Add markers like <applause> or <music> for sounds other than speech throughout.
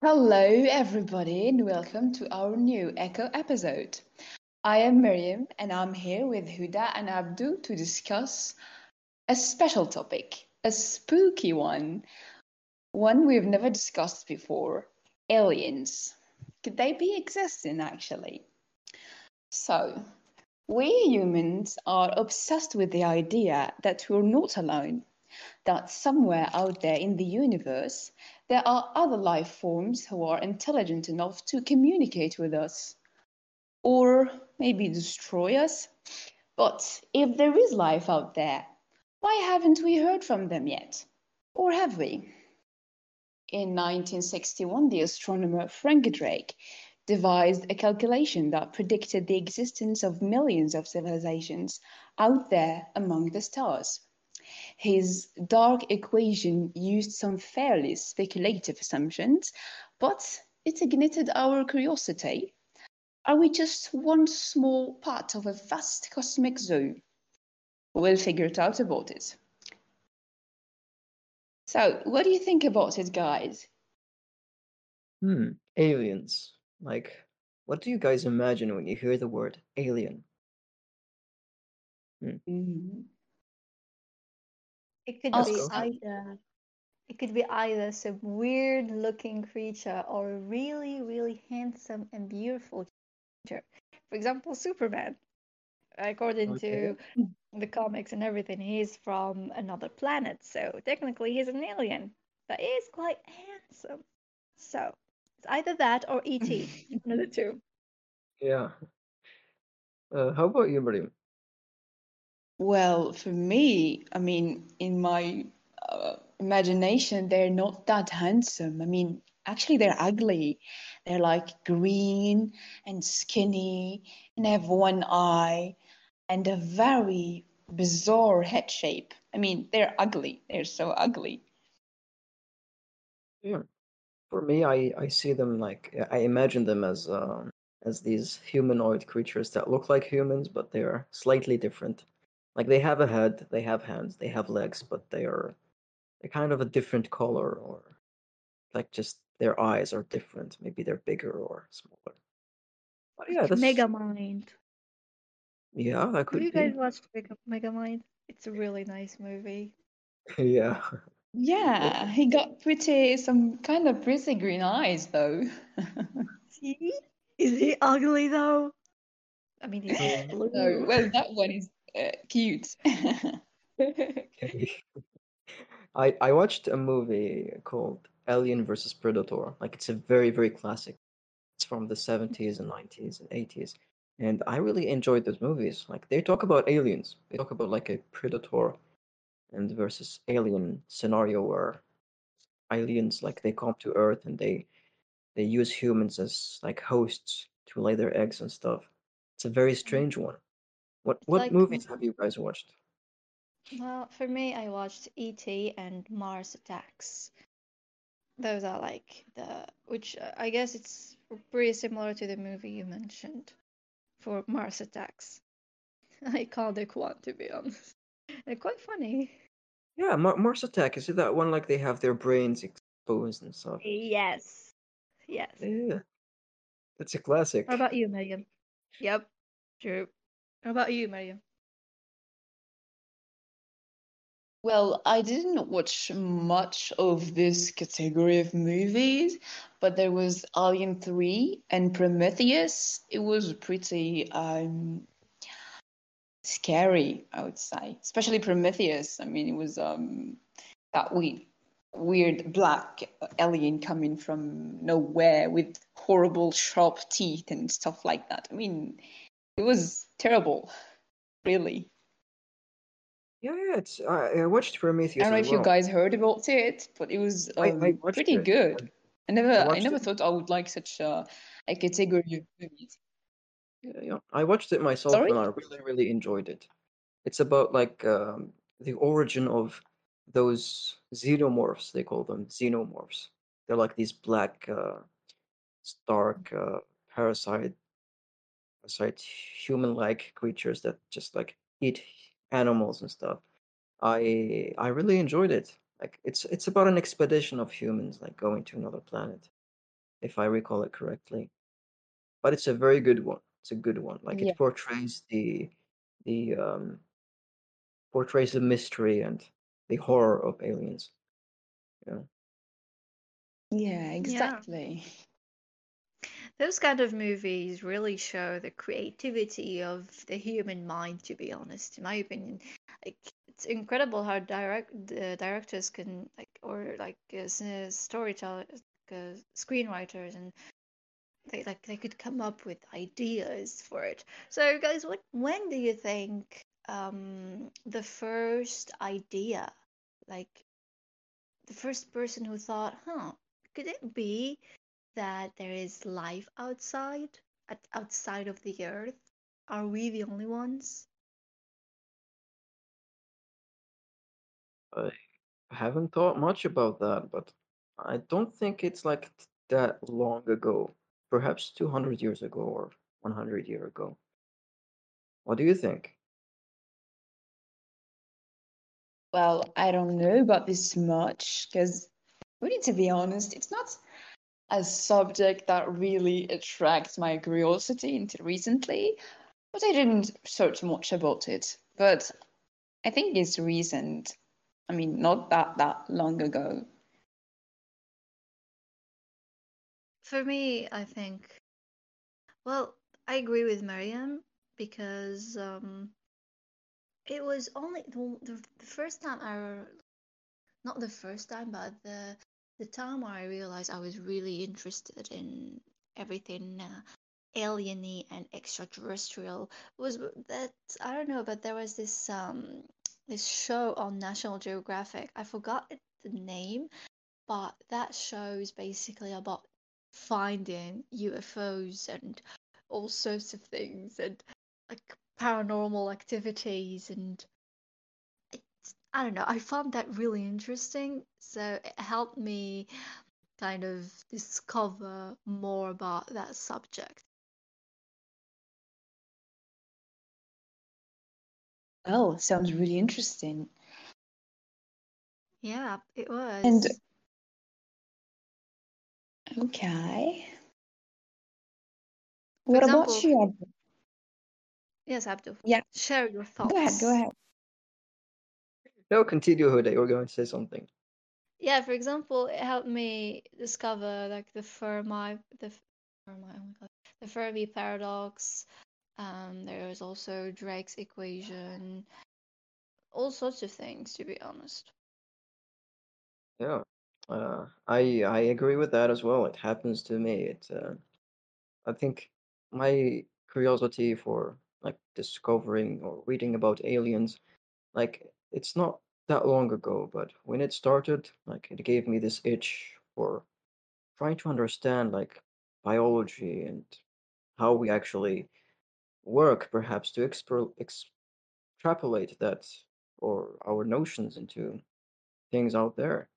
Hello, everybody, and welcome to our new Echo episode. I am Miriam, and I'm here with Huda and Abdu to discuss a special topic, a spooky one, one we've never discussed before aliens. Could they be existing, actually? So, we humans are obsessed with the idea that we're not alone, that somewhere out there in the universe, there are other life forms who are intelligent enough to communicate with us, or maybe destroy us. But if there is life out there, why haven't we heard from them yet? Or have we? In 1961, the astronomer Frank Drake devised a calculation that predicted the existence of millions of civilizations out there among the stars. His Drake equation used some fairly speculative assumptions, but it ignited our curiosity. Are we just one small part of a vast cosmic zoo? We'll figure it out about it. So, what do you think about it, guys? Hmm, aliens. Like, what do you guys imagine when you hear the word alien? Hmm. Mm. It could I'll be either it could be either some weird looking creature or a really, really handsome and beautiful creature. For example, Superman. According Okay. to the comics and everything, he's from another planet, so technically he's an alien. But he is quite handsome. So it's either that or E.T. <laughs> One of the two. Yeah. Uh, how about you, Miriam? Well, for me, I mean, in my uh, imagination, they're not that handsome. I mean, actually, they're ugly. They're like green and skinny and have one eye and a very bizarre head shape. I mean, they're ugly. They're so ugly. Yeah. For me, I I see them like I imagine them as um as these humanoid creatures that look like humans, but they are slightly different. Like they have a head, they have hands, they have legs, but they are they're kind of a different color or like just their eyes are different. Maybe they're bigger or smaller. But yeah, Like that's Megamind. yeah, that Have could you be. guys watched Mega Megamind? It's a really nice movie. <laughs> Yeah. Yeah, he got pretty, some kind of pretty green eyes, though. <laughs> See? Is he ugly though? I mean, he's <laughs> Uh, No, well, that one is uh, <laughs> cute. okay. <laughs> I I watched a movie called Alien versus Predator. Like it's a very, very classic. It's from the 70s and 90s and 80s. And I really enjoyed those movies. Like they talk about aliens. They talk about like a predator and versus alien scenario where aliens like they come to Earth and they they use humans as like hosts to lay their eggs and stuff. It's a very strange one. What It's what like, movies have you guys watched? well, for me, I watched E.T. and Mars Attacks. Those are like the, which uh, I guess it's pretty similar to the movie you mentioned for Mars Attacks. <laughs> Iconic one, to be honest. They're quite funny. Yeah, Mar Mars Attack. Is it that one like they have their brains exposed and stuff? Yes. Yes. Yeah, that's a classic. How about you, Megan? Yep, true. How about you, Mariam? Well, I didn't watch much of this category of movies, but there was Alien 3 and Prometheus. It was pretty um, scary, I would say, especially Prometheus. I mean, it was um, that we weird black alien coming from nowhere with horrible sharp teeth and stuff like that. I mean, it was terrible, really. Yeah, yeah, it's I, I watched Prometheus. I don't know if you guys heard about it, but it was I I um, pretty it. good. I never, I never it. thought I would like such a, a category of movies. Yeah, yeah. I watched it myself Sorry? and I really, really enjoyed it. It's about like um, the origin of those xenomorphs, they call them xenomorphs. They're like these black, uh, stark, uh, parasite, parasite human-like creatures that just like eat animals and stuff. I I really enjoyed it. Like it's it's about an expedition of humans like going to another planet. if I recall it correctly. But it's a very good one. It's a good one. Like Yeah. it portrays the the um portrays the mystery and the horror of aliens. Yeah. Yeah, exactly. <laughs> Those kind of movies really show the creativity of the human mind, to be honest, in my opinion. Like it's incredible how direct the directors can like or like uh, storytellers, uh, screenwriters and they like they could come up with ideas for it. So guys, what when do you think um the first idea like the first person who thought, huh, could it be that there is life outside, outside of the Earth? Are we the only ones? I haven't thought much about that, but I don't think it's like that long ago. Perhaps 200 years ago or 100 year ago. What do you think? Well, I don't know about this much because we need to be honest, it's not a subject that really attracts my curiosity until recently, but I didn't search much about it. But I think it's recent. I mean, not that that long ago. For me, I think, well, I agree with Mariam because um, it was only the, the, first time I, not the first time, but the the time I realized I was really interested in everything uh, alieny and extraterrestrial was that I don't know, but there was this um this show on National Geographic. I forgot the name, but that show is basically about finding UFOs and all sorts of things and like paranormal activities and I don't know. I found that really interesting, so it helped me kind of discover more about that subject. Oh, sounds really interesting. Yeah, it was. And okay. For What about you? Yes, Abdul, Yeah, share your thoughts. go ahead, go ahead. No, continue, Huda. You were going to say something. Yeah, for example, it helped me discover like the Fermi, the Fermi, oh my God, the Fermi paradox. Um, there was also Drake's equation, all sorts of things, to be honest. Yeah. Uh, I I agree with that as well. It happens to me. It uh, I think my curiosity for like discovering or reading about aliens, like it's not that long ago, but when it started, like it gave me this itch for trying to understand like biology and how we actually work, perhaps to extrapolate that or our notions into things out there.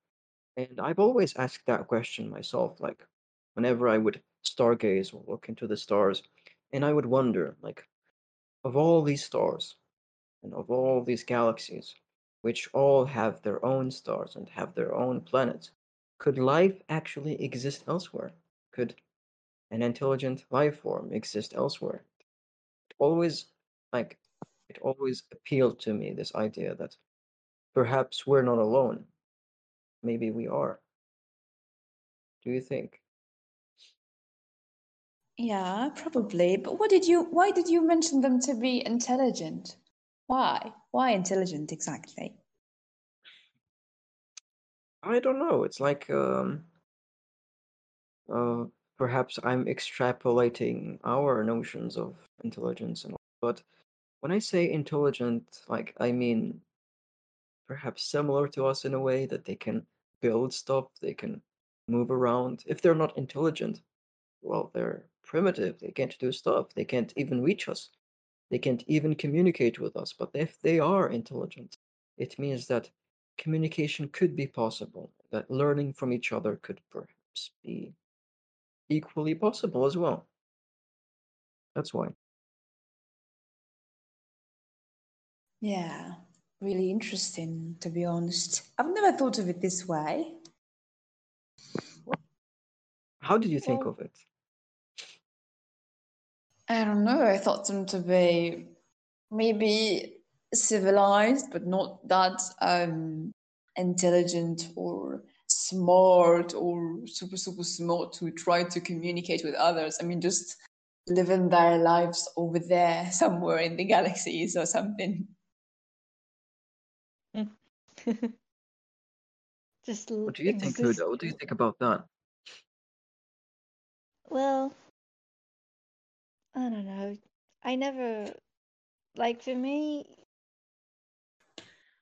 And I've always asked that question myself, like whenever I would stargaze or look into the stars, and I would wonder, like, of all these stars and of all these galaxies, which all have their own stars and have their own planets, could life actually exist elsewhere? Could an intelligent life form exist elsewhere? It always, like, it always appealed to me, this idea that perhaps we're not alone. Maybe we are. Do you think? Yeah, probably. But what did you, why did you mention them to be intelligent? Why? Why intelligent exactly? I don't know. It's like um, uh, perhaps I'm extrapolating our notions of intelligence and all. But when I say intelligent, like I mean perhaps similar to us in a way that they can build stuff, they can move around. If they're not intelligent, well, they're primitive. They can't do stuff. They can't even reach us. They can't even communicate with us. But if they are intelligent, it means that communication could be possible, that learning from each other could perhaps be equally possible as well. That's why. Yeah, really interesting, to be honest. I've never thought of it this way. How did you think Well, of it? I don't know. I thought them to be maybe civilized, but not that um, intelligent or smart or super, super smart to try to communicate with others. I mean, just living their lives over there <laughs> somewhere in the galaxies or something. <laughs> just What do you think, Huda? What do you think about that? Well, I don't know. I never like for me,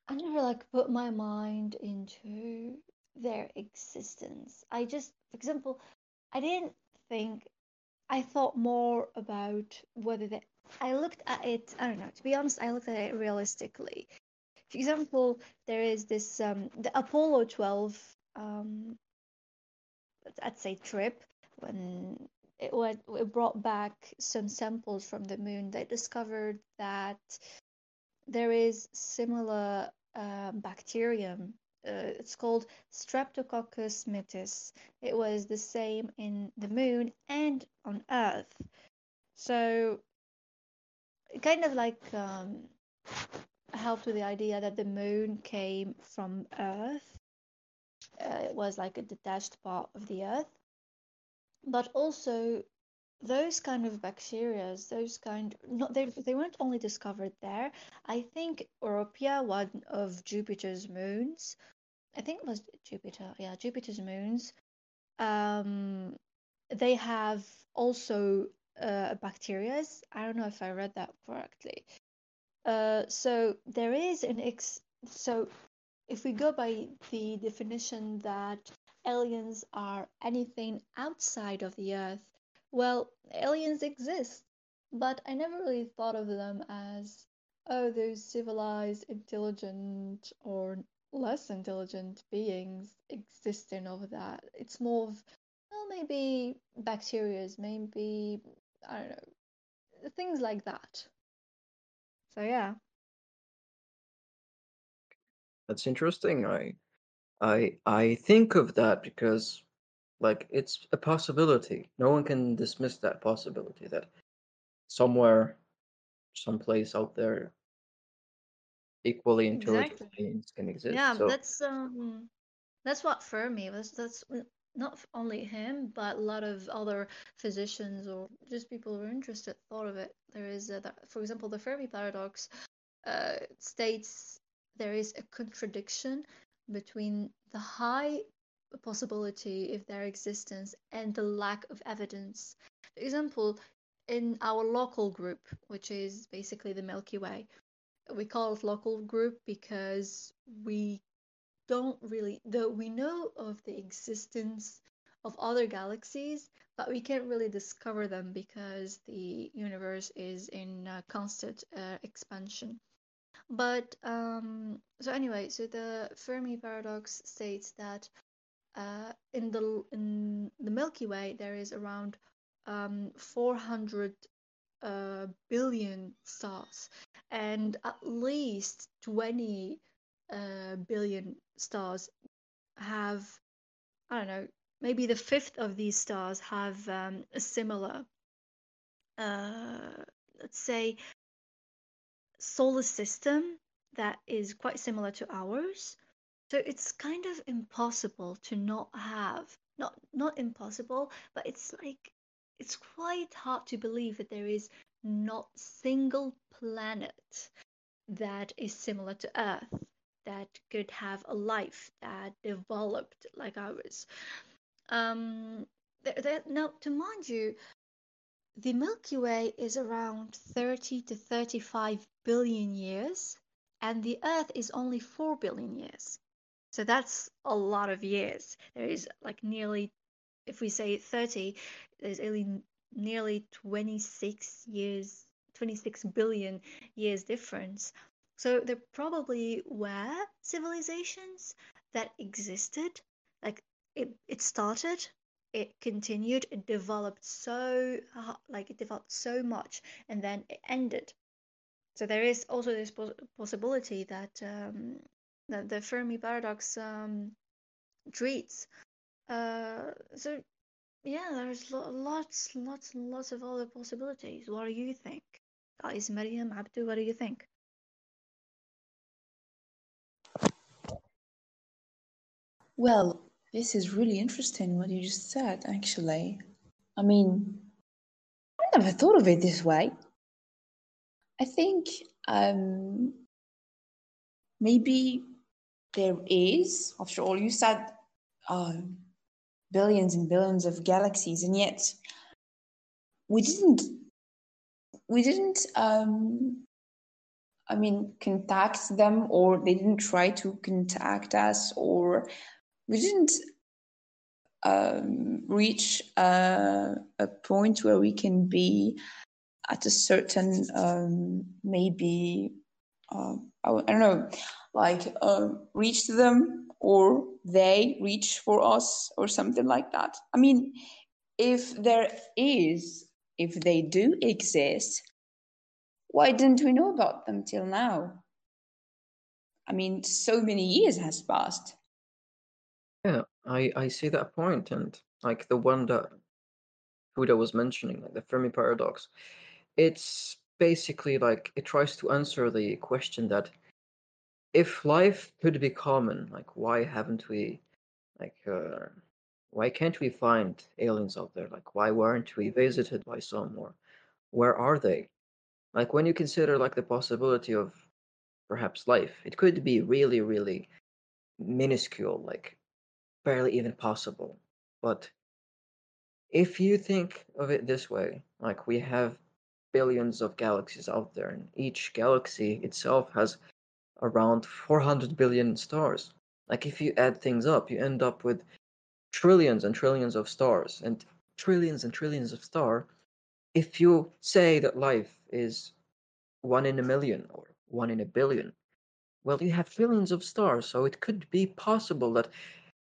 I never like put my mind into their existence. I just, for example, I didn't think. I thought more about whether they. I looked at it. I don't know. To be honest, I looked at it realistically. For example, there is this um, the Apollo 12 um, I'd say trip when it went it brought back some samples from the moon. They discovered that there is similar um, bacterium. Uh, it's called Streptococcus mitis. It was the same in the moon and on Earth. So it kind of like um, helped with the idea that the moon came from Earth. Uh, it was like a detached part of the Earth. But also those kind of bacteria, those kind not they they weren't only discovered there. I think Europia, one of Jupiter's moons, I think it was Jupiter, yeah, Jupiter's moons. Um, they have also uh, bacteria. I don't know if I read that correctly. Uh, so there is an ex. So if we go by the definition that aliens are anything outside of the Earth, well, aliens exist, but I never really thought of them as, oh, those civilized, intelligent, or less intelligent beings existing over that. It's more of, well, maybe bacterias, maybe, I don't know, things like that. So yeah. That's interesting. I I I think of that because like it's a possibility. No one can dismiss that possibility that somewhere, someplace out there, equally intelligent Exactly. beings can exist. Yeah, So that's um that's what Fermi was. That's not only him, but a lot of other physicians or just people who are interested thought of it. There is, a, that, for example, the Fermi paradox uh, states there is a contradiction between the high possibility of their existence and the lack of evidence. For example, in our local group, which is basically the Milky Way, we call it local group because we don't really though we know of the existence of other galaxies but we can't really discover them because the universe is in constant uh, expansion but um, so anyway so the fermi paradox states that uh, in the in the milky way there is around um, 400 uh, billion stars and at least 20 uh, billion stars have I don't know maybe the fifth of these stars have um, a similar uh, let's say solar system that is quite similar to ours so it's kind of impossible to not have not not impossible but it's like it's quite hard to believe that there is not single planet that is similar to Earth, that could have a life that developed like ours. Um, th- th- now, to mind you, the Milky Way is around 30 to 35 billion years, and the Earth is only 4 billion years. So that's a lot of years. There is like nearly, if we say 30, there's only nearly 26 years, 26 billion years difference. So there probably were civilizations that existed. Like it, it started, it continued, it developed so like it developed so much, and then it ended. So there is also this pos- possibility that um, that the Fermi paradox um, treats. Uh, so Yeah, there's lo- lots, lots, and lots of other possibilities. What do you think? Guys, Mariam, Abdu, what do you think? Well, this is really interesting what you just said, actually. I mean, I never thought of it this way. I think um, maybe there is, after all, you said uh, billions and billions of galaxies, and yet we didn't, we didn't, um, I mean, contact them, or they didn't try to contact us, or we didn't um, reach a, a point where we can be at a certain um, maybe uh, I, don't know like uh, reach them or they reach for us or something like that. I mean if there is if they do exist why didn't we know about them till now? I mean so many years has passed. Yeah, I I see that point, and like the one that Huda was mentioning, like the Fermi paradox, it's basically like it tries to answer the question that if life could be common, like why haven't we, like, uh, why can't we find aliens out there? Like, why weren't we visited by some, or where are they? Like, when you consider like the possibility of perhaps life, it could be really, really minuscule, like barely even possible. But if you think of it this way, like we have billions of galaxies out there, and each galaxy itself has around 400 billion stars. Like if you add things up, you end up with trillions and trillions of stars, and trillions and trillions of stars. If you say that life is one in a million or one in a billion, well, you have trillions of stars, so it could be possible that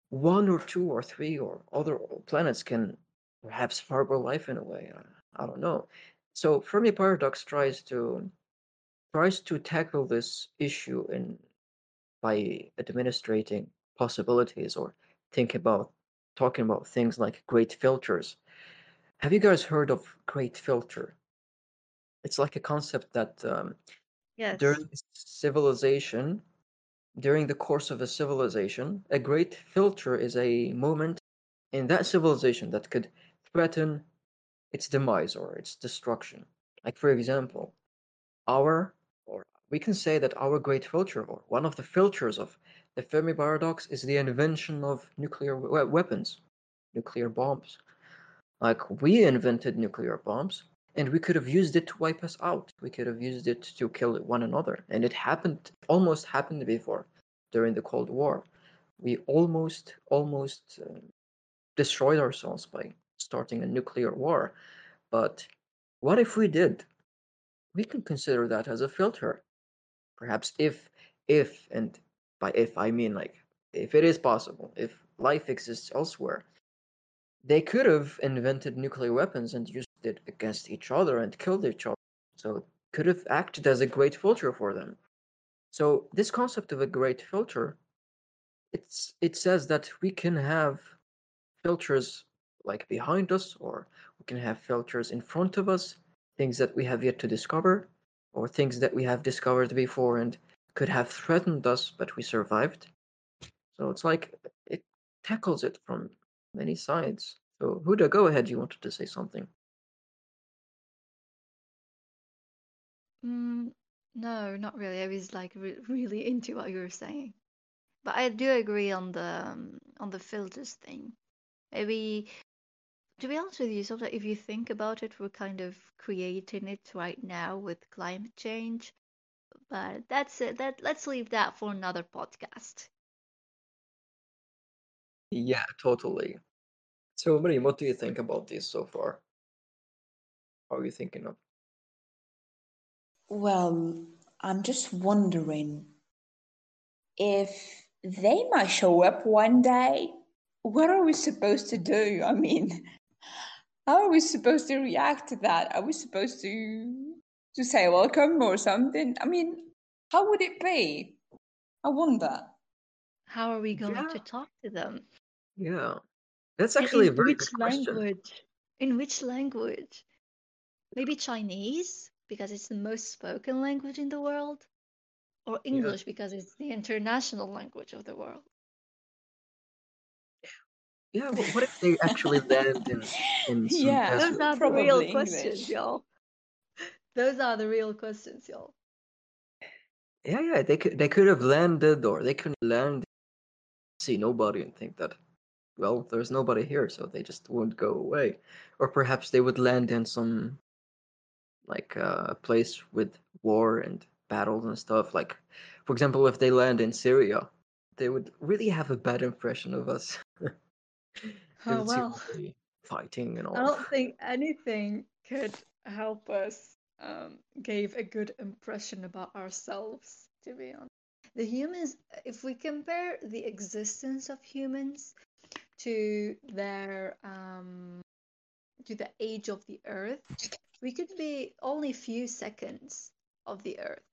one or two or three or other planets can perhaps harbor life in a way. I, don't know. So Fermi paradox tries to tries to tackle this issue in by administrating possibilities or think about talking about things like great filters. Have you guys heard of great filter? It's like a concept that um, Yes. during civilization, during the course of a civilization, a great filter is a moment in that civilization that could threaten its demise or its destruction. Like, for example, our, or we can say that our great filter, or one of the filters of the Fermi paradox, is the invention of nuclear we- weapons, nuclear bombs. Like, we invented nuclear bombs, and we could have used it to wipe us out. We could have used it to kill one another. And it happened, almost happened before during the Cold War. We almost, almost uh, destroyed ourselves by starting a nuclear war. But what if we did? We can consider that as a filter. Perhaps if, if, and by if I mean like, if it is possible, if life exists elsewhere, they could have invented nuclear weapons and used it against each other and killed each other. So it could have acted as a great filter for them. So this concept of a great filter, it's it says that we can have filters like behind us, or we can have filters in front of us, things that we have yet to discover, or things that we have discovered before and could have threatened us, but we survived. So it's like it tackles it from many sides. So Huda, go ahead. You wanted to say something. Mm, no, not really. I was like re really into what you were saying. But I do agree on the um, on the filters thing. Maybe, to be honest with you, sometimes if you think about it, we're kind of creating it right now with climate change. But that's it. That let's leave that for another podcast. Yeah, totally. So, Marie, what do you think about this so far? How are you thinking of? Well, I'm just wondering if they might show up one day. What are we supposed to do? I mean, how are we supposed to react to that? Are we supposed to to say welcome or something? I mean, how would it be? I wonder. How are we going Yeah. to talk to them? Yeah. That's And actually a in very which good question. language? In which language? Maybe Chinese, because it's the most spoken language in the world, or Yeah. English, because it's the international language of the world. Yeah, wh- what if they actually land in in <laughs> some Yeah, Those desert? are the real probably questions, y'all. Those are the real questions, y'all. Yeah, yeah, they could they could have landed or they couldn't land see nobody and think that well, there's nobody here, so they just won't go away. Or perhaps they would land in some like uh, place with war and battles and stuff. Like, for example, if they land in Syria, they would really have a bad impression of us. <laughs> Oh well. fighting and all. I don't think anything could help us um, give a good impression about ourselves, to be honest. The humans, if we compare the existence of humans to their um, to the age of the Earth, we could be only a few seconds of the Earth.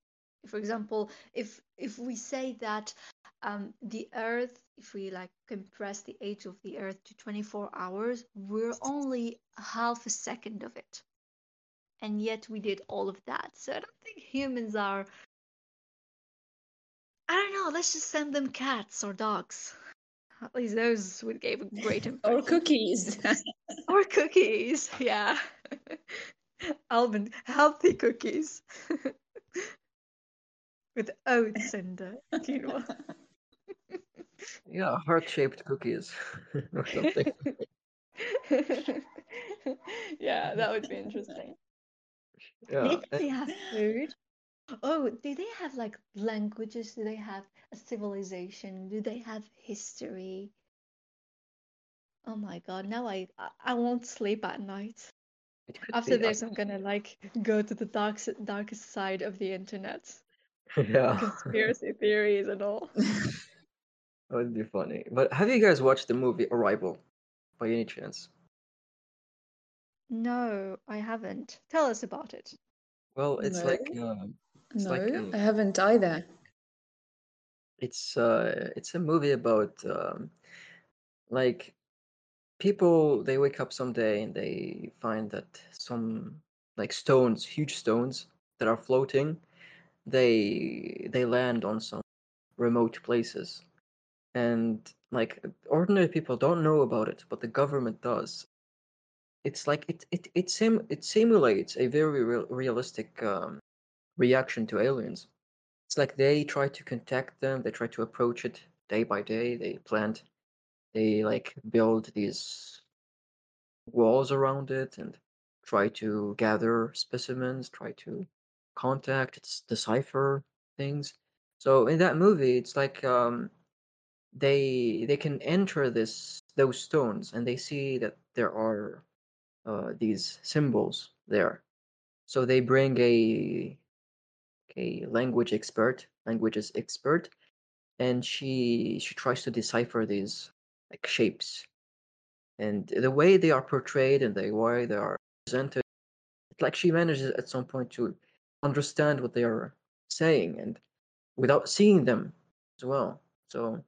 For example, if if we say that um, the Earth, if we like compress the age of the Earth to 24 hours, we're only half a second of it. And yet we did all of that. So I don't think humans are. I don't know, let's just send them cats or dogs. At least those would give a great <laughs> impression. Or cookies. <laughs> Or cookies, yeah. <laughs> Almond, healthy cookies. With oats and uh, quinoa. Yeah, heart-shaped cookies <laughs> or something. <laughs> yeah, that would be interesting. Yeah, they have food? Oh, do they have like languages? Do they have a civilization? Do they have history? Oh my God, now I I, I won't sleep at night. After be. Uh this, I'm gonna like go to the dark darkest side of the internet. <laughs> Yeah, Conspiracy theories and all. That would be funny. But have you guys watched the movie Arrival by any chance? No, I haven't. Tell us about it. Well, it's No. like um, It's no, like, um, I haven't either. it's uh, it's a movie about um, like people they wake up someday and they find that some like stones, huge stones that are floating, they they land on some remote places. And like ordinary people don't know about it, but the government does. It's like it it it sim it simulates a very real, realistic um, reaction to aliens. It's like they try to contact them, they try to approach it day by day, they plant, they like build these walls around it and try to gather specimens, try to contact, decipher things. So in that movie, it's like um, they they can enter this those stones and they see that there are uh, these symbols there. So they bring a a language expert, languages expert, and she she tries to decipher these like shapes and the way they are portrayed and the way they are presented like she manages at some point to understand what they are saying and without seeing them as well so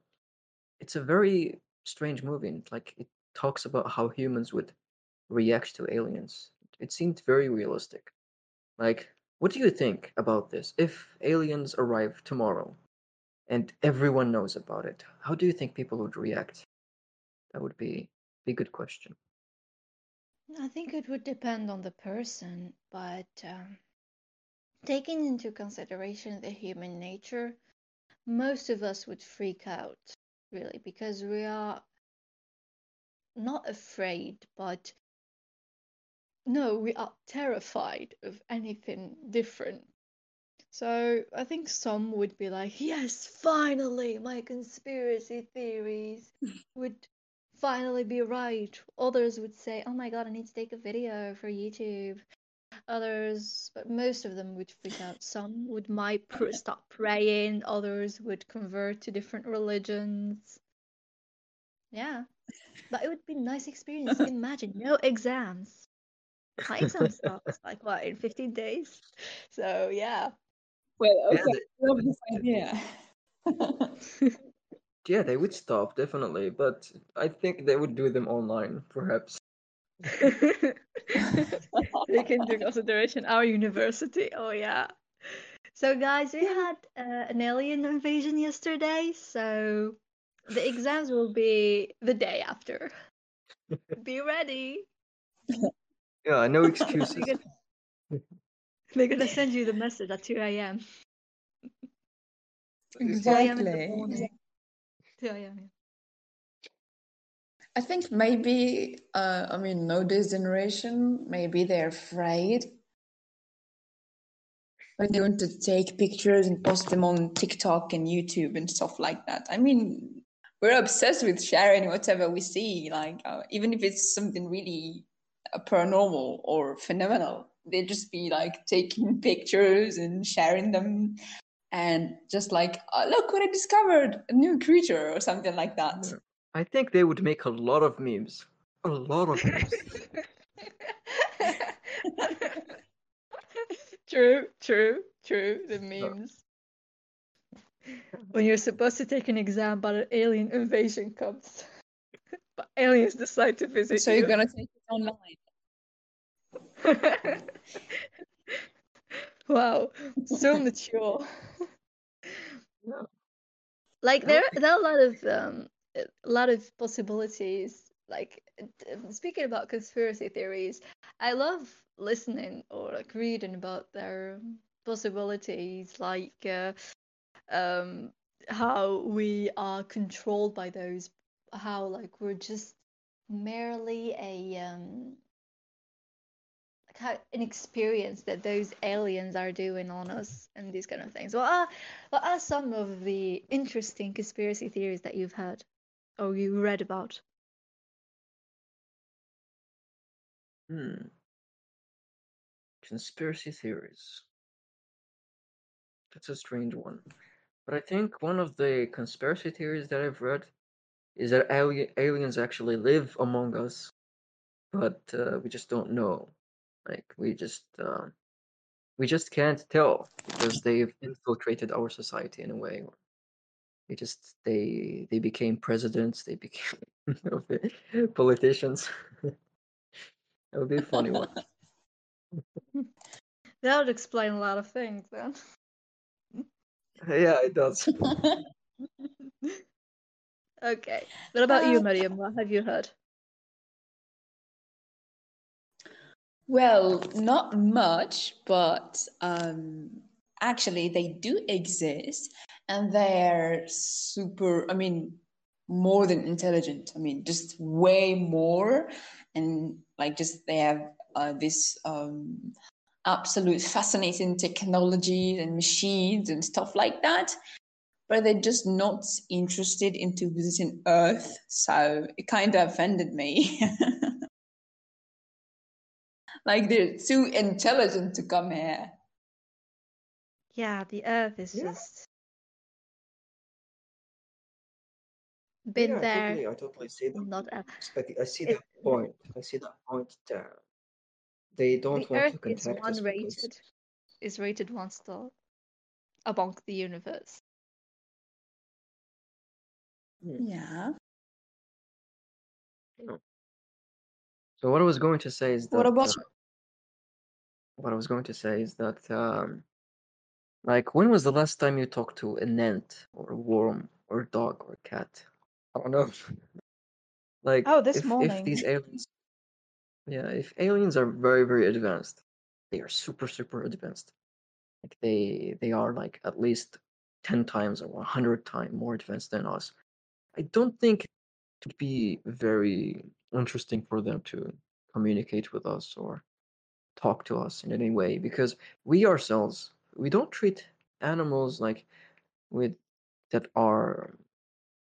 it's a very strange movie and like it talks about how humans would react to aliens. It seemed very realistic. Like what do you think about this? If aliens arrive tomorrow and everyone knows about it how do you think people would react? That would be be a good question. I think it would depend on the person, but um, taking into consideration the human nature, most of us would freak out, really, because we are not afraid, but no, we are terrified of anything different. So I think some would be like, yes, finally, my conspiracy theories <laughs> would finally be right. Others would say, oh my God, I need to take a video for YouTube. Others, but most of them would freak out. Some would might pr- stop praying. Others would convert to different religions. Yeah, but it would be a nice experience. Imagine no exams. My exam <laughs> starts like what in 15 days. So yeah. Well, okay, the- love this idea. Yeah, they would stop definitely, but I think they would do them online, perhaps. <laughs> Take into consideration our university. Oh yeah. So guys, we had uh, an alien invasion yesterday, so the exams will be the day after. <laughs> Be ready. Yeah, no <laughs> excuses. They're gonna, they're gonna send you the message at 2 a.m. 2 a.m. in the Exactly. 2 a.m. I think maybe, uh, I mean, nowadays generation, maybe they're afraid. But they want to take pictures and post them on TikTok and YouTube and stuff like that. I mean, we're obsessed with sharing whatever we see, like uh, even if it's something really uh, paranormal or phenomenal, they just be like taking pictures and sharing them, and just like, oh, look what I discovered, a new creature or something like that. Yeah. I think they would make a lot of memes. A lot of memes. <laughs> true, true, true. The memes. When you're supposed to take an exam, but an alien invasion comes. <laughs> but aliens decide to visit So you. you're gonna take it online. <laughs> wow, so mature. Yeah. Like there, there are a lot of um, a lot of possibilities. Like uh, speaking about conspiracy theories, I love listening or like reading about their possibilities, like uh, um, how we are controlled by those, how like we're just merely a um, like how, an experience that those aliens are doing on us and these kind of things. What are what are some of the interesting conspiracy theories that you've heard or you read about? Hmm. Conspiracy theories. That's a strange one. But I think one of the conspiracy theories that I've read is that ali- aliens actually live among us, but uh, we just don't know. Like we just uh, we just can't tell because they've infiltrated our society in a way. Or they just they they became presidents. They became <laughs> <laughs> politicians. <laughs> That would be a funny one. That would explain a lot of things then. Yeah, it does. okay. What about you, Uh, Mariam? What have you heard? Well, not much, but um, actually they do exist and they're super, I mean, more than intelligent. I mean, just way more. And like, just they have uh, this um, absolute fascinating technology and machines and stuff like that. But they're just not interested into visiting Earth. So it kind of offended me. <laughs> Like they're too intelligent to come here. Yeah, the Earth is Yeah. just been yeah, I there, totally, I totally see that. not Earth. I, I see It, that point. I see that point there. They don't the want Earth to is contact one us because rated, is rated one star among the universe. Hmm, Yeah. So what I was going to say is that. What about uh, what I was going to say is that um, like when was the last time you talked to an ant or a worm or a dog or a cat? I don't know. Like Oh, this if if morning. these <laughs> aliens, yeah, if aliens are very very advanced, they are super super advanced. Like they they are like at least ten times or a hundred times more advanced than us. I don't think it would be very interesting for them to communicate with us or talk to us in any way because we ourselves we don't treat animals like with that are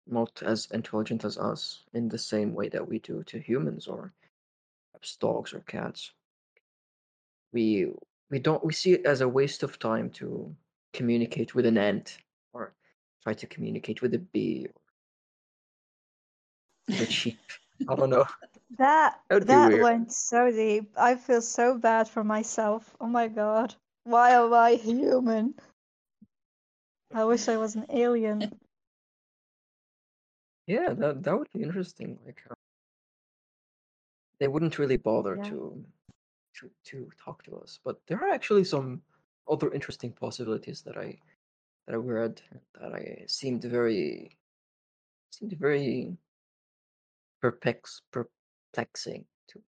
not as intelligent as us in the same way that we do to humans or perhaps dogs or cats. We we don't we see it as a waste of time to communicate with an ant or try to communicate with a bee or a sheep. <laughs> I don't know. That That'd that went so deep. I feel so bad for myself. Oh my god. Why am I human? I wish I was an alien. Yeah, that that would be interesting. Like uh, they wouldn't really bother Yeah. to to to talk to us, but there are actually some other interesting possibilities that I that I read that I seemed very seemed very perplex perplexing to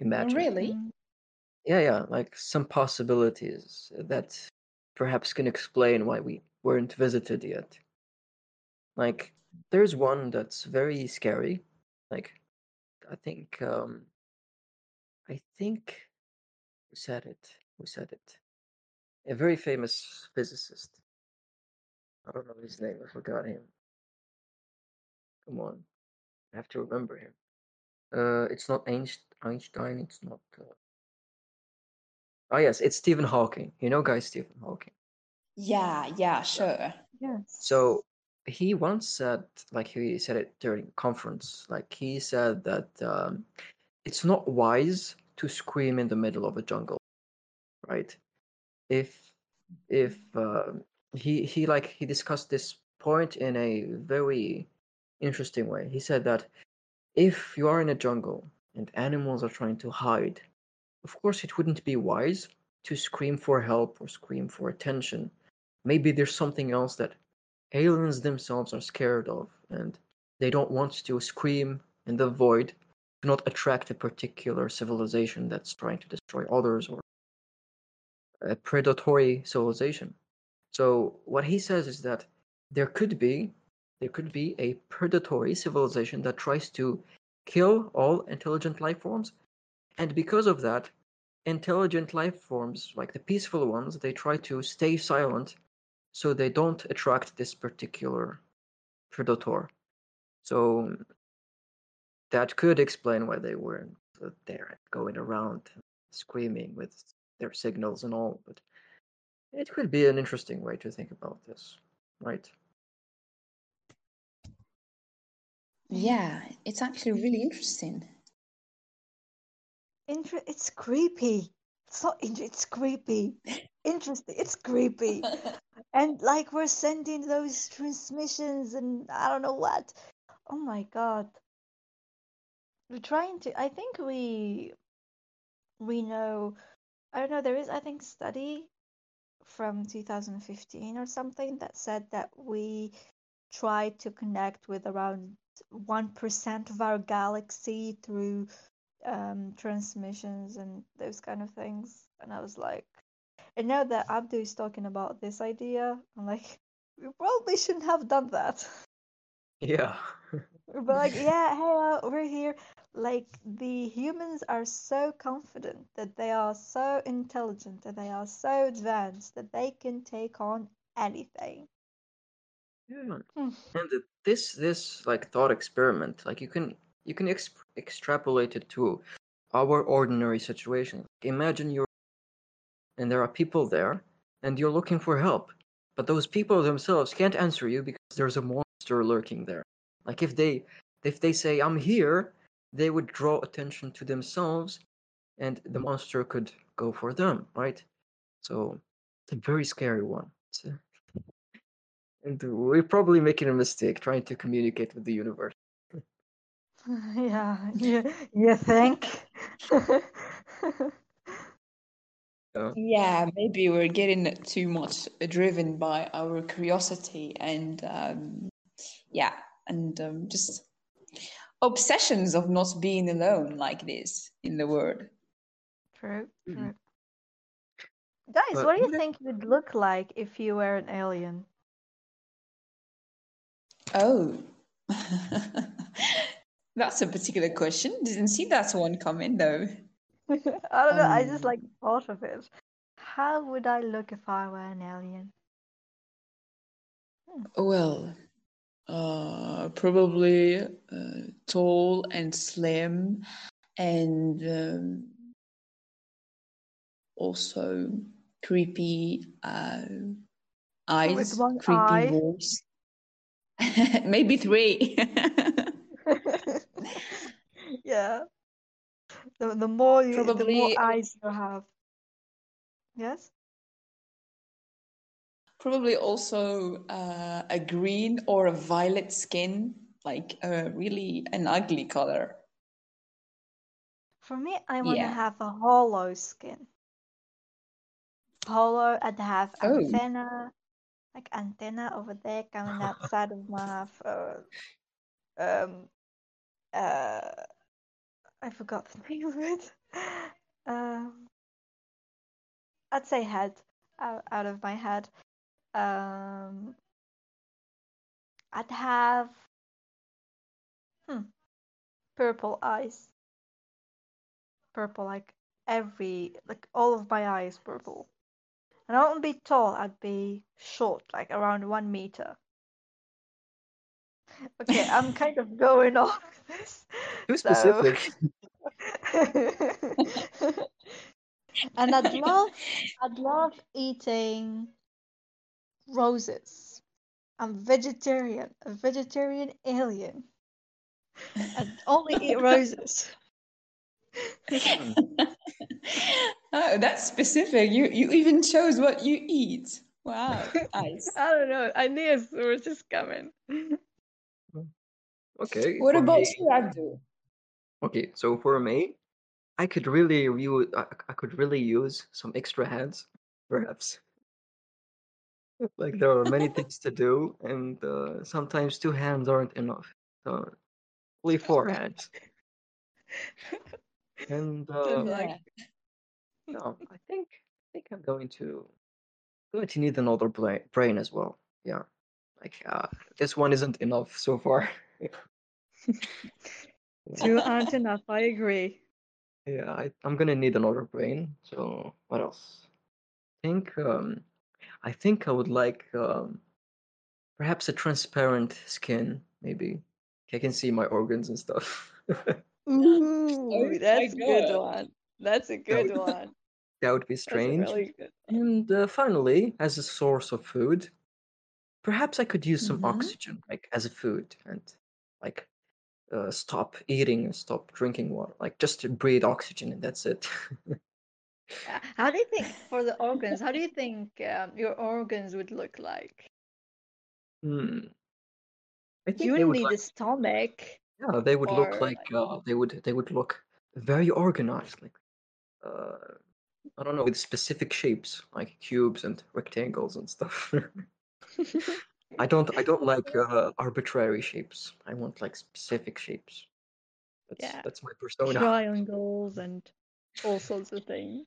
imagine. Really? Yeah, yeah, like some possibilities that perhaps can explain why we weren't visited yet. Like there's one that's very scary. Like I think um I think who said it? Who said it? A very famous physicist. I don't know his name, I forgot him. Come on. I have to remember him. Uh it's not Einstein, it's not uh... Oh yes, it's Stephen Hawking. You know guy Stephen Hawking. Yeah, yeah, sure. Yes. So he once said, like he said it during conference, like he said that um, it's not wise to scream in the middle of a jungle, right? If if uh, he he like he discussed this point in a very interesting way. He said that if you are in a jungle and animals are trying to hide, of course it wouldn't be wise to scream for help or scream for attention. Maybe there's something else that aliens themselves are scared of and they don't want to scream in the void to not attract a particular civilization that's trying to destroy others or a predatory civilization. So what he says is that there could be there could be a predatory civilization that tries to kill all intelligent life forms and because of that intelligent life forms like the peaceful ones they try to stay silent so they don't attract this particular predator. So that could explain why they weren't there going around screaming with their signals and all, but it could be an interesting way to think about this, right? Yeah, it's actually really interesting. Inter- it's creepy. It's not. In- it's creepy. Interesting. It's creepy. <laughs> and like we're sending those transmissions and I don't know what. Oh my god. We're trying to. I think we we know. I don't know. There is I think study from 2015 or something that said that we try to connect with around 1% of our galaxy through um, transmissions and those kind of things. And I was like, and now that Abdu is talking about this idea, I'm like, <laughs> we probably shouldn't have done that. Yeah. <laughs> But like, yeah, hey, uh, we're here. Like the humans are so confident that they are so intelligent and they are so advanced that they can take on anything. Yeah. Hmm. And this this like thought experiment, like you can you can ex- extrapolate it to our ordinary situation. Imagine you're and there are people there and you're looking for help, but those people themselves can't answer you because there's a monster lurking there. Like if they if they say I'm here, they would draw attention to themselves and the monster could go for them, right? So it's a very scary one. And we're probably making a mistake trying to communicate with the universe. <laughs> Yeah, you, you think? Yeah. Yeah, maybe we're getting too much driven by our curiosity and um, yeah, and um, just obsessions of not being alone like this in the world. True, Mhm. Guys, But what do you think you'd look like if you were an alien? Oh, <laughs> that's a particular question. Didn't see that one coming though. <laughs> I don't know, I just Um, like thought of it. How would I look if I were an alien? Well, uh, probably uh, tall and slim, and um, also creepy uh, eyes, creepy eye. voice. <laughs> Maybe three. <laughs> Yeah. The the more you the more eyes you have. Yes? Probably also uh, a green or a violet skin like a really an ugly color. For me, I want to Yeah. have a hollow skin. Hollow and have Oh. antenna, like antenna over there coming <laughs> outside of my uh, um uh I forgot the <laughs> name of it. Um, I'd say head out, out of my head. Um, I'd have hmm, purple eyes. Purple, like every, like all of my eyes purple. And I wouldn't be tall, I'd be short, like around one meter. Okay, I'm kind of going off this. <laughs> Too so- specific. <laughs> and I'd love, I'd love eating roses. I'm vegetarian, a vegetarian alien. and only eat <laughs> roses. oh, that's specific. You you even chose what you eat. Wow, nice. I don't know. I knew it was just coming. Okay. What for about me- you, Abdul? Okay, so for me, I could really use I, I could really use some extra hands, perhaps. Like there are many things to do, and uh, sometimes two hands aren't enough. So only four hands. And <laughs> uh, like- no, I think I think I'm going to going to need another brain brain as well. Yeah, like uh, this one isn't enough so far. <laughs> <laughs> Two aren't enough. I agree. Yeah, I, I'm gonna need another brain. So what else? I think um, I think I would like um, perhaps a transparent skin, maybe. I can see my organs and stuff. <laughs> Ooh, that's a good one. That's a good one. that would be strange. really. And uh, finally, as a source of food, perhaps I could use some Mhm. oxygen, like as a food, and like uh, stop eating and stop drinking water, like just to breathe oxygen, and that's it. <laughs> Uh, How do you think for the organs? How do you think um, your organs would look like? Hmm. I think You would need like, a stomach. yeah, they would look or, like uh, they would they would look very organized, like uh, I don't know, with specific shapes, like cubes and rectangles and stuff. <laughs> <laughs> I don't I don't like uh, arbitrary shapes. I want like specific shapes. That's Yeah. that's my persona. triangles <laughs> and all sorts of things.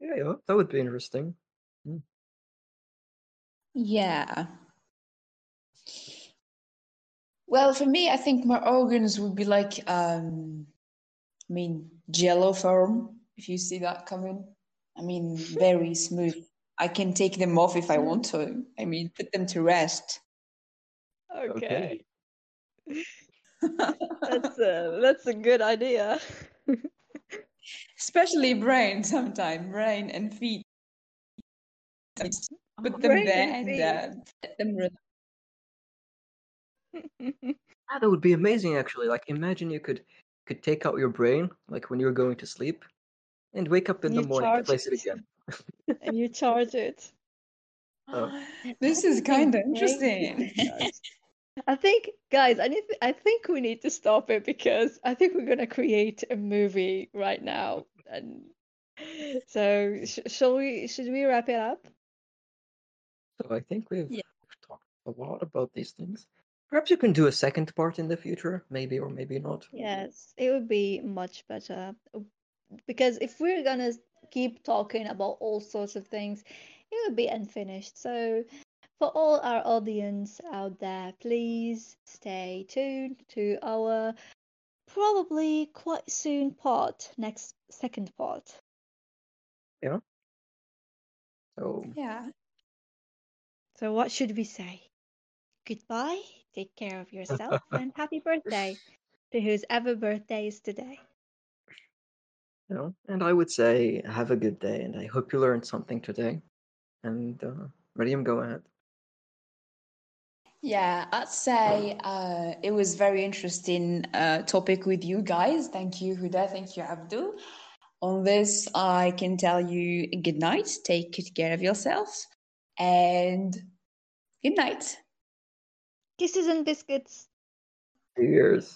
Yeah, yeah, that would be interesting. Yeah. Well, for me, I think my organs would be like, um, I mean, jello form, if you see that coming. I mean, <laughs> very smooth. I can take them off if I want to. I mean, put them to rest. Okay, <laughs> that's a that's a good idea. <laughs> Especially brain sometimes, brain and feet. Just Put them Brain there and and uh, let them relax. <laughs> Ah, that would be amazing actually. Like imagine you could could take out your brain like when you're going to sleep and wake up in the morning to place it it. again. And you charge it. Oh. <gasps> This is kind of interesting. should be charged. I think, guys, I need. I think we need to stop it because I think we're gonna create a movie right now, and so sh shall we? Should we wrap it up? So I think we've Yeah. talked a lot about these things. Perhaps you can do a second part in the future, maybe or maybe not. Yes, it would be much better because if we're gonna keep talking about all sorts of things, it would be unfinished. So, for all our audience out there, please stay tuned to our probably quite soon part, next second part. Yeah. So Yeah. So, what should we say? Goodbye, take care of yourself, <laughs> and happy birthday to whose ever birthday is today. You know, and I would say have a good day, and I hope you learned something today. And uh, Miriam, go ahead. Yeah, I'd say uh, it was very interesting uh, topic with you guys. Thank you, Huda. Thank you, Abdul. On this, I can tell you good night. Take good care of yourself, and good night. Kisses and biscuits. Cheers.